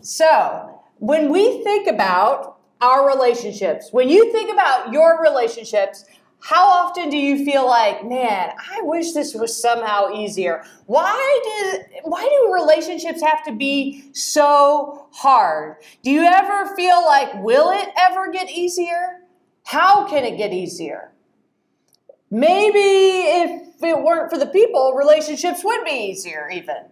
So, when we think about our relationships, when you think about your relationships, how often do you feel like, man, I wish this was somehow easier? Why do why do relationships have to be so hard? Do you ever feel like will it ever get easier? How can it get easier? Maybe if it weren't for the people, relationships would be easier even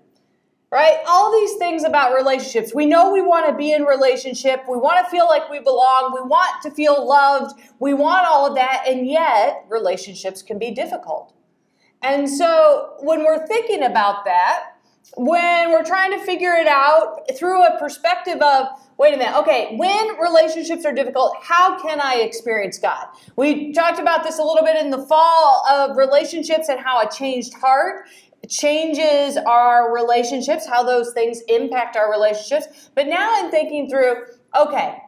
right? All these things about relationships. We know we want to be in relationship. We want to feel like we belong. We want to feel loved. We want all of that. And yet, relationships can be difficult. And so, when we're thinking about that, when we're trying to figure it out through a perspective of, wait a minute, okay, when relationships are difficult, how can I experience God? We talked about this a little bit in the fall of relationships and how a changed heart changes our relationships, how those things impact our relationships. But now I'm thinking through, okay,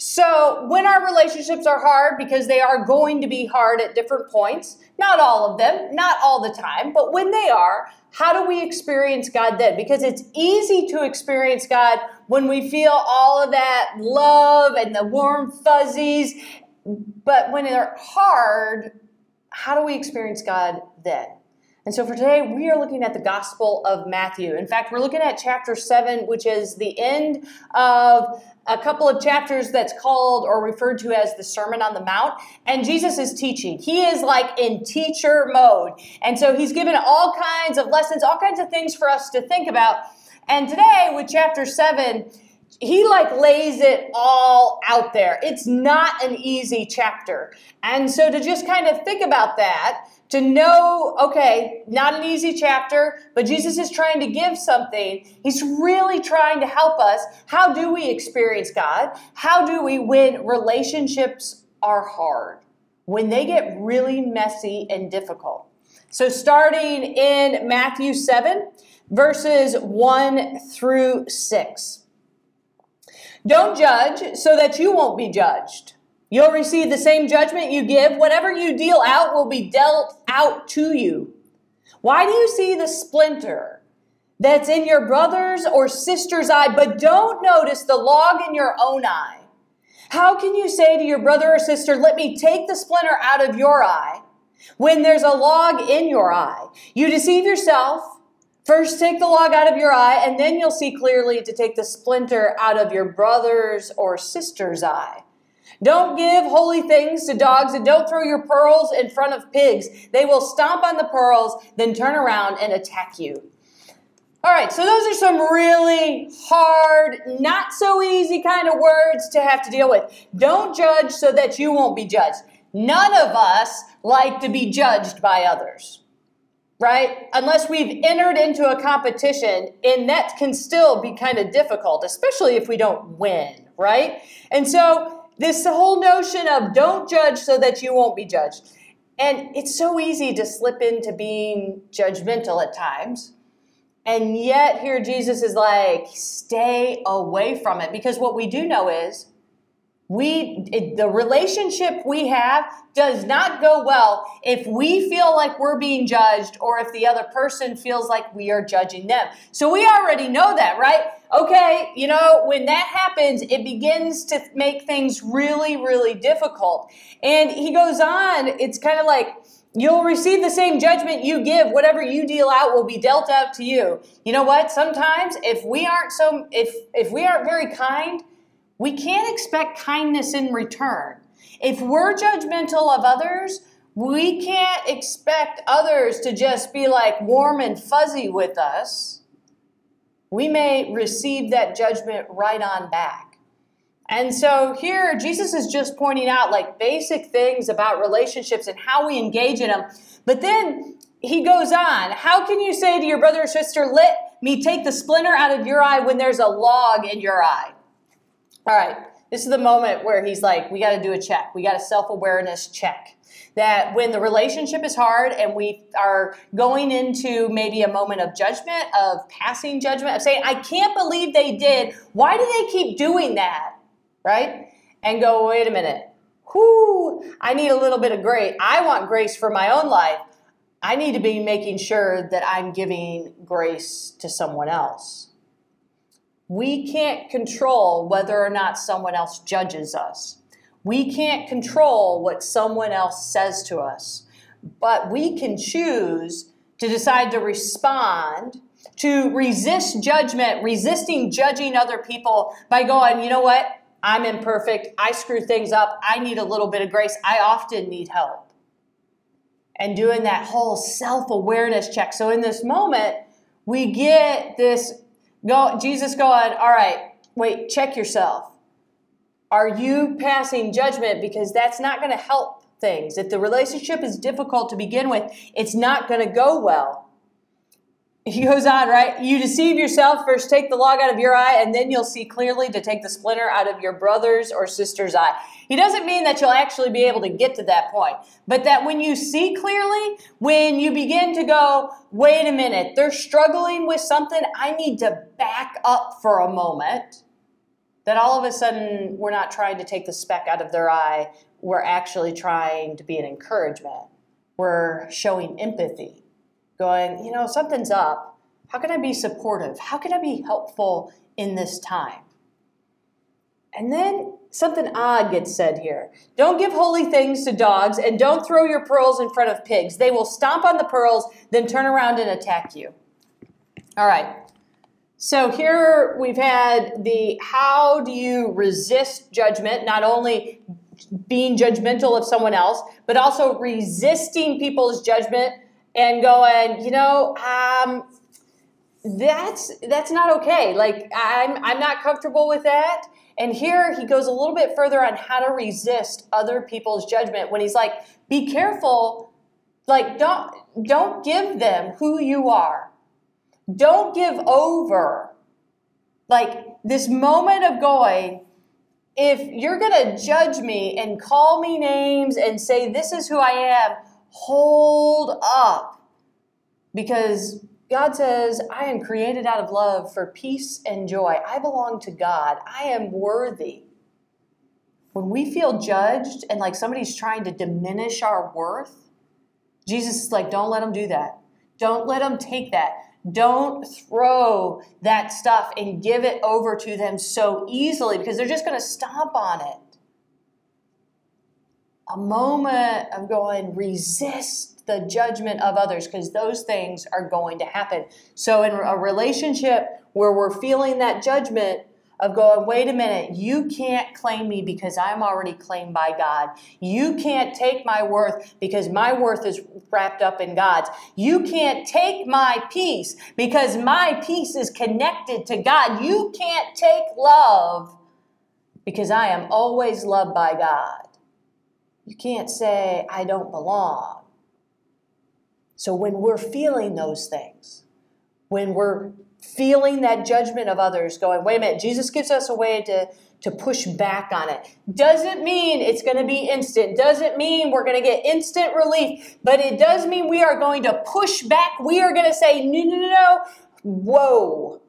so when our relationships are hard, because they are going to be hard at different points, not all of them, not all the time, but when they are, how do we experience God then? Because it's easy to experience God when we feel all of that love and the warm fuzzies. But when they're hard, how do we experience God then? And so for today, we are looking at the Gospel of Matthew. In fact, we're looking at chapter 7, which is the end of a couple of chapters that's called or referred to as the Sermon on the Mount. And Jesus is teaching. He is like in teacher mode. And so he's given all kinds of lessons, all kinds of things for us to think about. And today, with chapter 7, he like lays it all out there. It's not an easy chapter. And so to just kind of think about that, to know, okay, not an easy chapter, but Jesus is trying to give something. He's really trying to help us. How do we experience God? How do we, when relationships are hard, when they get really messy and difficult? So, starting in Matthew 7, verses 1 through 6. Don't judge so that you won't be judged. You'll receive the same judgment you give. Whatever you deal out will be dealt out to you. Why do you see the splinter that's in your brother's or sister's eye, but don't notice the log in your own eye? How can you say to your brother or sister, Let me take the splinter out of your eye, when there's a log in your eye? You deceive yourself. First, take the log out of your eye, and then you'll see clearly to take the splinter out of your brother's or sister's eye. Don't give holy things to dogs and don't throw your pearls in front of pigs. They will stomp on the pearls, then turn around and attack you. All right, so those are some really hard, not so easy kind of words to have to deal with. Don't judge so that you won't be judged. None of us like to be judged by others, right? Unless we've entered into a competition, and that can still be kind of difficult, especially if we don't win, right? And so this whole notion of don't judge so that you won't be judged. And it's so easy to slip into being judgmental at times. And yet, here Jesus is like, stay away from it. Because what we do know is we it, the relationship we have does not go well if we feel like we're being judged or if the other person feels like we are judging them so we already know that right okay you know when that happens it begins to make things really really difficult and he goes on it's kind of like You'll receive the same judgment you give. Whatever you deal out will be dealt out to you. You know what? Sometimes if we aren't so if if we aren't very kind, we can't expect kindness in return. If we're judgmental of others, we can't expect others to just be like warm and fuzzy with us. We may receive that judgment right on back. And so here, Jesus is just pointing out like basic things about relationships and how we engage in them. But then he goes on, How can you say to your brother or sister, Let me take the splinter out of your eye when there's a log in your eye? All right, this is the moment where he's like, we got to do a check. We got a self awareness check. That when the relationship is hard and we are going into maybe a moment of judgment, of passing judgment, of saying, I can't believe they did. Why do they keep doing that? Right? And go, wait a minute. whoo, I need a little bit of grace. I want grace for my own life. I need to be making sure that I'm giving grace to someone else. We can't control whether or not someone else judges us. We can't control what someone else says to us, but we can choose to decide to respond, to resist judgment, resisting judging other people by going, you know what? I'm imperfect. I screw things up. I need a little bit of grace. I often need help. And doing that whole self awareness check. So in this moment, we get this go, Jesus going, all right, wait, check yourself. Are you passing judgment? Because that's not going to help things. If the relationship is difficult to begin with, it's not going to go well he goes on, right? You deceive yourself, first take the log out of your eye, and then you'll see clearly to take the splinter out of your brother's or sister's eye. He doesn't mean that you'll actually be able to get to that point, but that when you see clearly, when you begin to go, wait a minute, they're struggling with something, I need to back up for a moment, that all of a sudden we're not trying to take the speck out of their eye, we're actually trying to be an encouragement. We're showing empathy going, you know, something's up. How can I be supportive? How can I be helpful in this time? And then something odd gets said here. Don't give holy things to dogs and don't throw your pearls in front of pigs. They will stomp on the pearls, then turn around and attack you. All right. So here we've had the how do you resist judgment, not only being judgmental of someone else, but also resisting people's judgment and going, you know, um, that's that's not okay. Like I'm I'm not comfortable with that. And here he goes a little bit further on how to resist other people's judgment when he's like, be careful, like don't don't give them who you are. Don't give over. Like this moment of going, if you're to judge me and call me names and say this is who I am, hold up. Because God says, I am created out of love for peace and joy. I belong to God. I am worthy. When we feel judged and like somebody's trying to diminish our worth, Jesus is like, don't let them do that. Don't let them take that. Don't throw that stuff and give it over to them so easily because they're just going to stomp on it a moment of going, resist the judgment of others because those things are going to happen. So, in a relationship where we're feeling that judgment, of going, wait a minute, you can't claim me because I'm already claimed by God. You can't take my worth because my worth is wrapped up in God's. You can't take my peace because my peace is connected to God. You can't take love because I am always loved by God. You can't say, I don't belong. So when we're feeling those things, when we're feeling that judgment of others, going, wait a minute, Jesus gives us a way to, to push back on it. Doesn't mean it's going to be instant. Doesn't mean we're going to get instant relief, but it does mean we are going to push back. We are going to say, no, no, no, no. Whoa.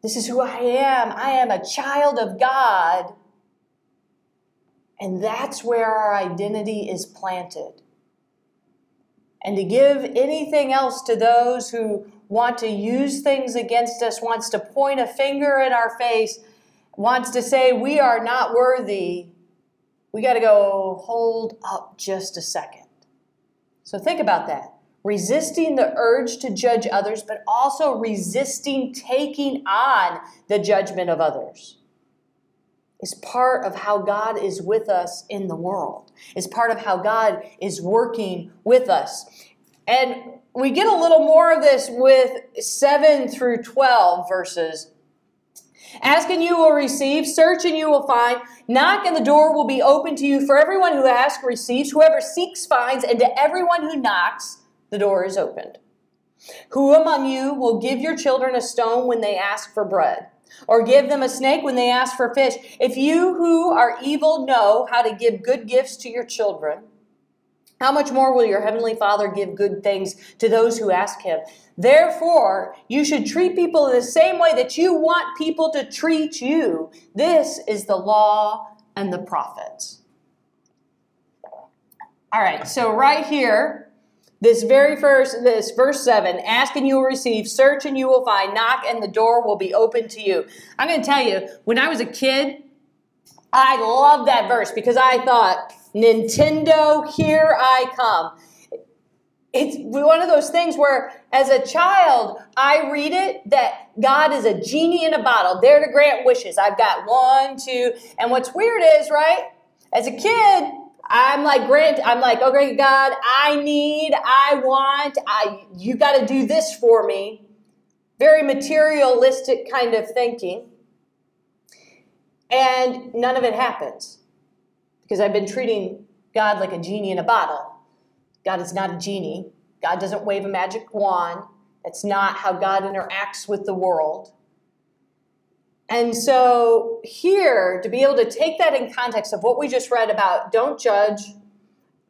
This is who I am. I am a child of God. And that's where our identity is planted. And to give anything else to those who want to use things against us, wants to point a finger in our face, wants to say we are not worthy, we got to go hold up just a second. So think about that. Resisting the urge to judge others, but also resisting taking on the judgment of others is part of how God is with us in the world, is part of how God is working with us. And we get a little more of this with 7 through 12 verses. Ask and you will receive, search and you will find, knock and the door will be open to you. For everyone who asks receives, whoever seeks finds, and to everyone who knocks, the door is opened. Who among you will give your children a stone when they ask for bread? Or give them a snake when they ask for fish. If you who are evil know how to give good gifts to your children, how much more will your heavenly Father give good things to those who ask him? Therefore, you should treat people the same way that you want people to treat you. This is the law and the prophets. All right, so right here, this very first, this verse 7 ask and you will receive, search and you will find, knock and the door will be open to you. I'm going to tell you, when I was a kid, I loved that verse because I thought, Nintendo, here I come. It's one of those things where, as a child, I read it that God is a genie in a bottle, there to grant wishes. I've got one, two, and what's weird is, right? As a kid, I'm like, grant, I'm like, okay, God, I need, I want, I, you got to do this for me. Very materialistic kind of thinking. And none of it happens because I've been treating God like a genie in a bottle. God is not a genie. God doesn't wave a magic wand. That's not how God interacts with the world. And so, here, to be able to take that in context of what we just read about don't judge,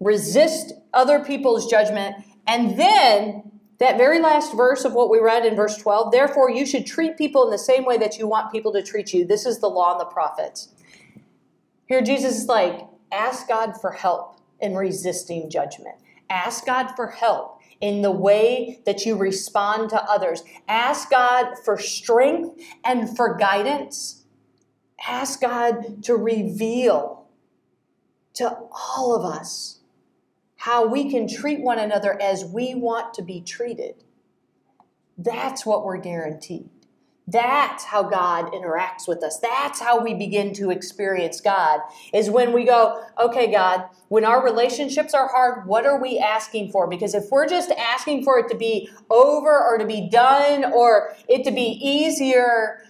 resist other people's judgment, and then that very last verse of what we read in verse 12, therefore you should treat people in the same way that you want people to treat you. This is the law and the prophets. Here, Jesus is like, ask God for help in resisting judgment. Ask God for help in the way that you respond to others. Ask God for strength and for guidance. Ask God to reveal to all of us how we can treat one another as we want to be treated. That's what we're guaranteed. That's how God interacts with us. That's how we begin to experience God, is when we go, okay, God, when our relationships are hard, what are we asking for? Because if we're just asking for it to be over or to be done or it to be easier,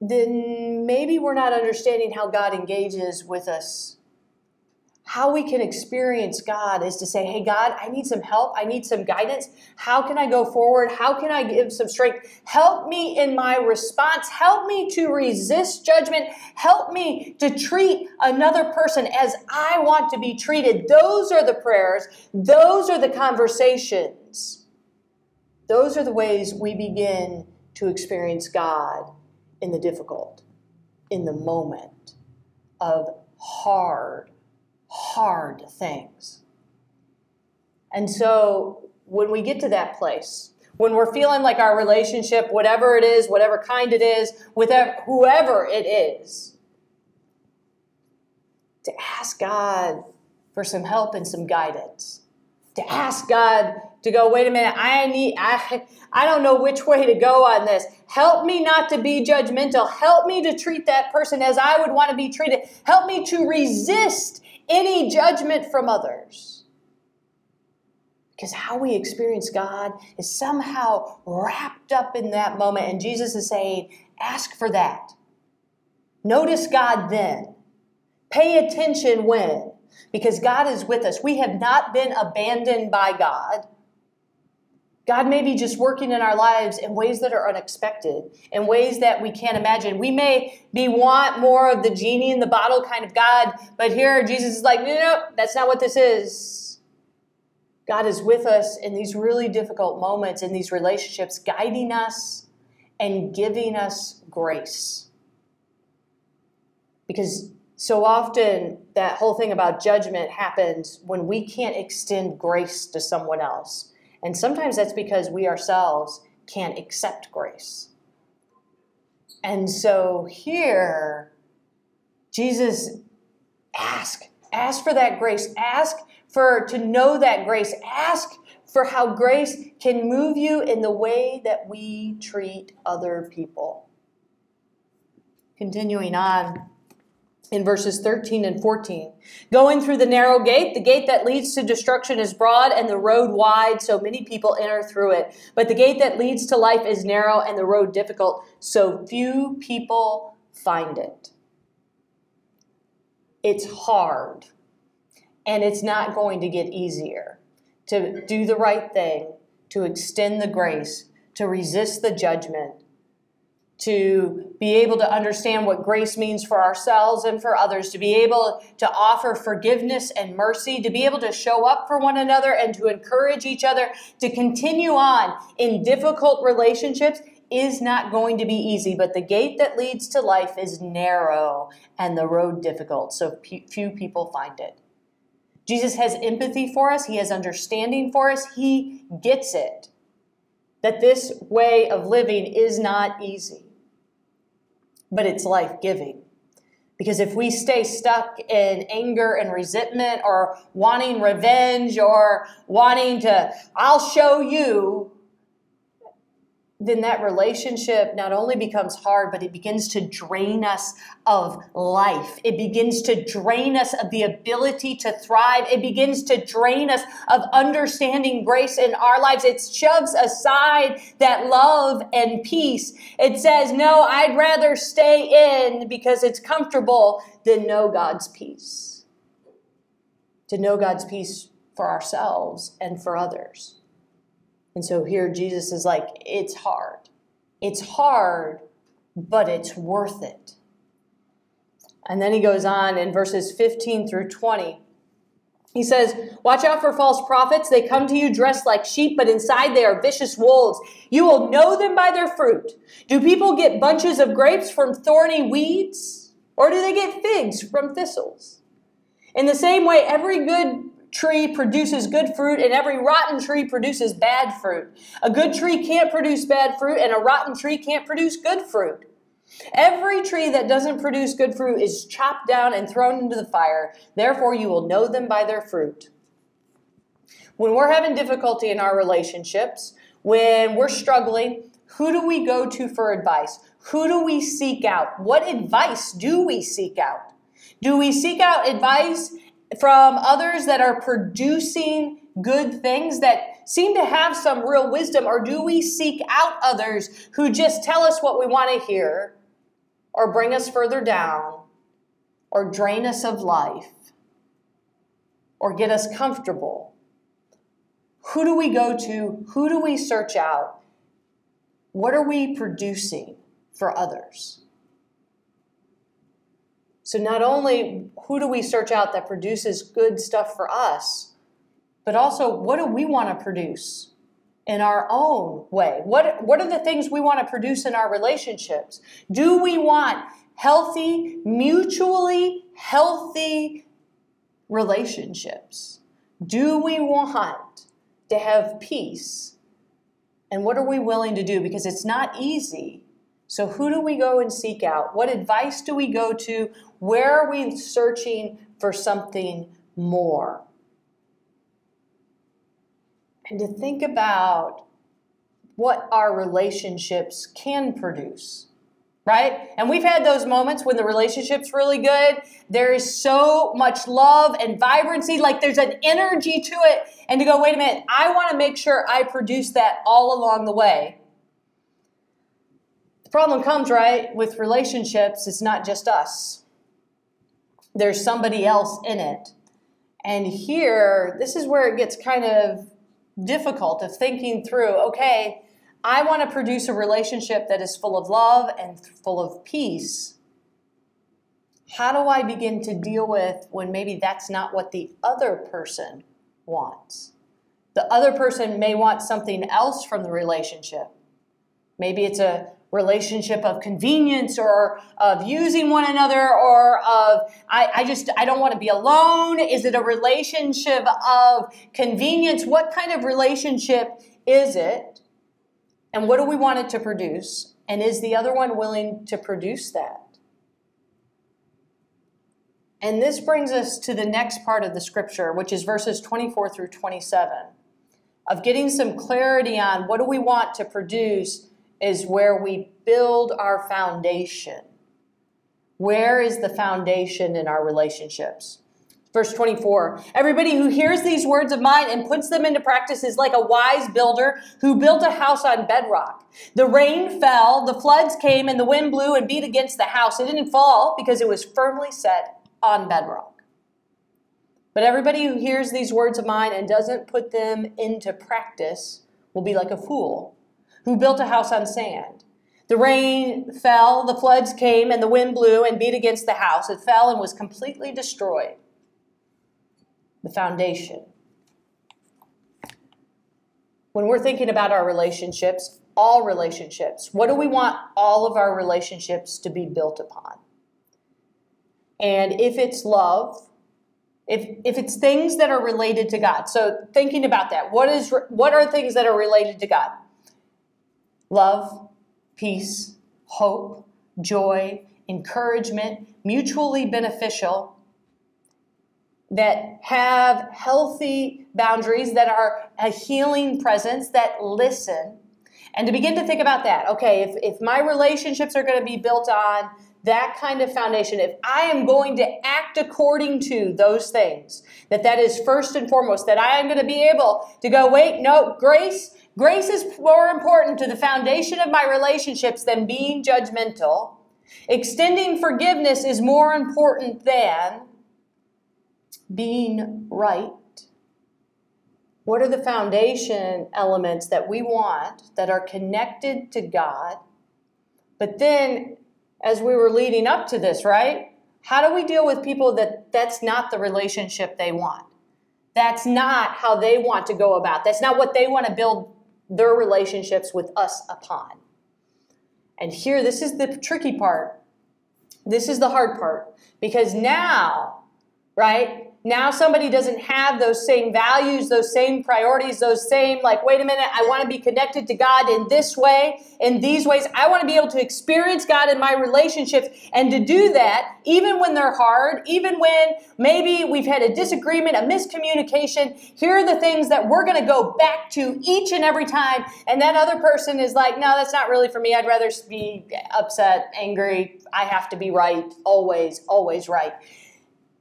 then maybe we're not understanding how God engages with us how we can experience God is to say, Hey, God, I need some help. I need some guidance. How can I go forward? How can I give some strength? Help me in my response. Help me to resist judgment. Help me to treat another person as I want to be treated. Those are the prayers, those are the conversations. Those are the ways we begin to experience God in the difficult, in the moment of hard hard things. And so when we get to that place, when we're feeling like our relationship, whatever it is, whatever kind it is, with whoever it is, to ask God for some help and some guidance. To ask God to go, wait a minute, I need, I, I don't know which way to go on this. Help me not to be judgmental. Help me to treat that person as I would want to be treated. Help me to resist any judgment from others. Because how we experience God is somehow wrapped up in that moment. And Jesus is saying, ask for that. Notice God then. Pay attention when. Because God is with us. We have not been abandoned by God. God may be just working in our lives in ways that are unexpected, in ways that we can't imagine. We may be want more of the genie in the bottle kind of God, but here Jesus is like, no, no, that's not what this is. God is with us in these really difficult moments, in these relationships, guiding us and giving us grace. Because so often that whole thing about judgment happens when we can't extend grace to someone else and sometimes that's because we ourselves can't accept grace. And so here, Jesus ask, ask for that grace, ask for to know that grace, ask for how grace can move you in the way that we treat other people. Continuing on, in verses 13 and 14. Going through the narrow gate, the gate that leads to destruction is broad and the road wide, so many people enter through it. But the gate that leads to life is narrow and the road difficult, so few people find it. It's hard, and it's not going to get easier to do the right thing, to extend the grace, to resist the judgment, to be able to understand what grace means for ourselves and for others, to be able to offer forgiveness and mercy, to be able to show up for one another and to encourage each other, to continue on in difficult relationships is not going to be easy, but the gate that leads to life is narrow and the road difficult, so few people find it. Jesus has empathy for us, He has understanding for us, He gets it. That this way of living is not easy, but it's life giving. Because if we stay stuck in anger and resentment or wanting revenge or wanting to, I'll show you, then that relationship not only becomes hard, but it begins to drain us of life. It begins to drain us of the ability to thrive. It begins to drain us of understanding grace in our lives. It shoves aside that love and peace. It says, no, I'd rather stay in because it's comfortable than know God's peace. To know God's peace for ourselves and for others. And so here Jesus is like, it's hard. It's hard, but it's worth it. And then he goes on in verses 15 through 20. He says, Watch out for false prophets. They come to you dressed like sheep, but inside they are vicious wolves. You will know them by their fruit. Do people get bunches of grapes from thorny weeds? Or do they get figs from thistles? In the same way, every good tree produces good fruit and every rotten tree produces bad fruit. A good tree can't produce bad fruit and a rotten tree can't produce good fruit. Every tree that doesn't produce good fruit is chopped down and thrown into the fire. Therefore, you will know them by their fruit. When we're having difficulty in our relationships, when we're struggling, who do we go to for advice? Who do we seek out? What advice do we seek out? Do we seek out advice from others that are producing good things that seem to have some real wisdom? Or do we seek out others who just tell us what we want to hear, or bring us further down, or drain us of life, or get us comfortable? Who do we go to? Who do we search out? What are we producing for others? So not only who do we search out that produces good stuff for us, but also what do we want to produce in our own way? What, what are the things we want to produce in our relationships? Do we want healthy, mutually healthy relationships? Do we want to have peace? And what are we willing to do? Because it's not easy. So, who do we go and seek out? What advice do we go to? Where are we searching for something more? And to think about what our relationships can produce, right? And we've had those moments when the relationship's really good. There is so much love and vibrancy, like there's an energy to it. And to go, wait a minute, I want to make sure I produce that all along the way. The problem comes, right, with relationships, it's not just us there's somebody else in it. And here, this is where it gets kind of difficult of thinking through okay, I want to produce a relationship that is full of love and full of peace. How do I begin to deal with when maybe that's not what the other person wants? The other person may want something else from the relationship. Maybe it's a relationship of convenience or of using one another or of I, I just I don't want to be alone? Is it a relationship of convenience? What kind of relationship is it? And what do we want it to produce? And is the other one willing to produce that? And this brings us to the next part of the scripture, which is verses 24 through 27, of getting some clarity on what do we want to produce is where we build our foundation. Where is the foundation in our relationships? Verse 24 Everybody who hears these words of mine and puts them into practice is like a wise builder who built a house on bedrock. The rain fell, the floods came, and the wind blew and beat against the house. It didn't fall because it was firmly set on bedrock. But everybody who hears these words of mine and doesn't put them into practice will be like a fool who built a house on sand. The rain fell, the floods came, and the wind blew and beat against the house. It fell and was completely destroyed. The foundation. When we're thinking about our relationships, all relationships, what do we want all of our relationships to be built upon? And if it's love, if if it's things that are related to God. So thinking about that, what is what are things that are related to God? Love, peace, hope, joy, encouragement, mutually beneficial, that have healthy boundaries, that are a healing presence, that listen. And to begin to think about that, okay, if, if my relationships are going to be built on that kind of foundation, if I am going to act according to those things, that that is first and foremost, that I am going to be able to go, wait, no, grace, grace is more important to the foundation of my relationships than being judgmental. Extending forgiveness is more important than being right. What are the foundation elements that we want that are connected to God? But then as we were leading up to this, right? How do we deal with people that that's not the relationship they want? That's not how they want to go about. That's not what they want to build their relationships with us upon. And here, this is the tricky part. This is the hard part. Because now, right, now somebody doesn't have those same values, those same priorities, those same, like, wait a minute, I want to be connected to God in this way, in these ways. I want to be able to experience God in my relationships. And to do that, even when they're hard, even when maybe we've had a disagreement, a miscommunication, here are the things that we're going to go back to each and every time. And that other person is like, no, that's not really for me. I'd rather be upset, angry. I have to be right, always, always right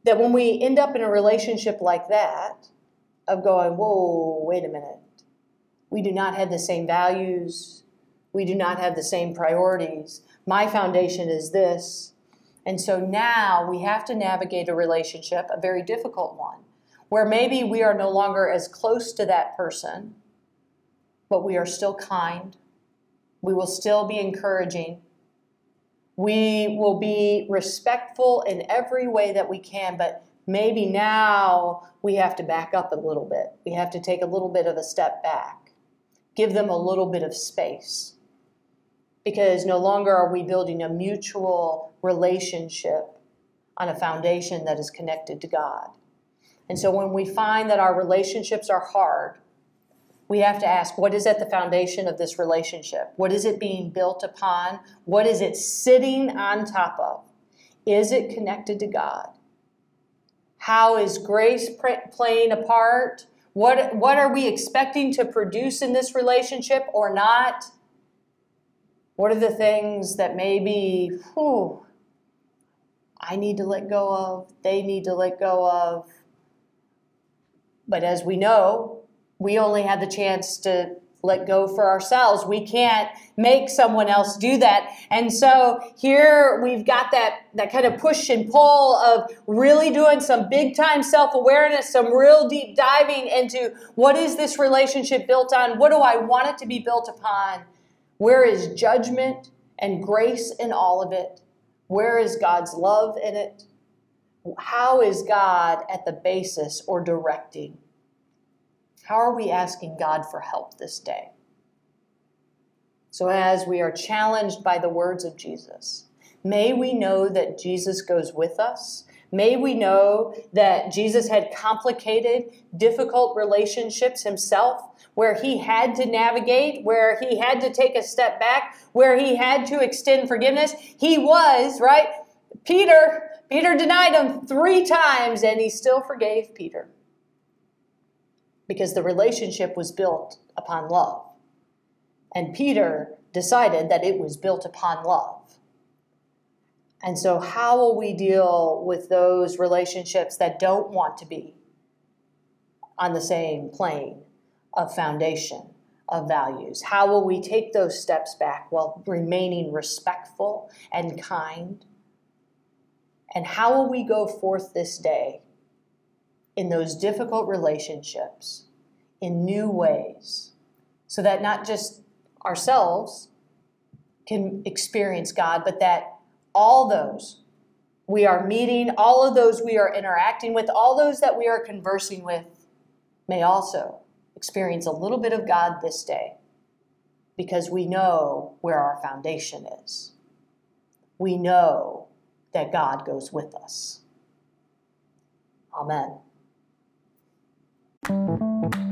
that when we end up in a relationship like that, of going, whoa, wait a minute, we do not have the same values, we do not have the same priorities. My foundation is this. And so now we have to navigate a relationship, a very difficult one, where maybe we are no longer as close to that person, but we are still kind. We will still be encouraging. We will be respectful in every way that we can, but maybe now we have to back up a little bit. We have to take a little bit of a step back, give them a little bit of space. Because no longer are we building a mutual relationship on a foundation that is connected to God. And so when we find that our relationships are hard, we have to ask what is at the foundation of this relationship? What is it being built upon? What is it sitting on top of? Is it connected to God? How is grace playing a part? What, what are we expecting to produce in this relationship or not? What are the things that maybe, whew, I need to let go of, they need to let go of? But as we know, we only have the chance to let go for ourselves. We can't make someone else do that. And so here we've got that, that kind of push and pull of really doing some big time self awareness, some real deep diving into what is this relationship built on? What do I want it to be built upon? Where is judgment and grace in all of it? Where is God's love in it? How is God at the basis or directing? How are we asking God for help this day? So, as we are challenged by the words of Jesus, may we know that Jesus goes with us. May we know that Jesus had complicated, difficult relationships himself, where he had to navigate, where he had to take a step back, where he had to extend forgiveness. He was, right? Peter, Peter denied him three times, and he still forgave Peter because the relationship was built upon love. And Peter decided that it was built upon love. And so, how will we deal with those relationships that don't want to be on the same plane of foundation, of values? How will we take those steps back while remaining respectful and kind? And how will we go forth this day in those difficult relationships in new ways so that not just ourselves can experience God, but that all those we are meeting, all of those we are interacting with, all those that we are conversing with may also experience a little bit of God this day because we know where our foundation is. We know that God goes with us. Amen. うん。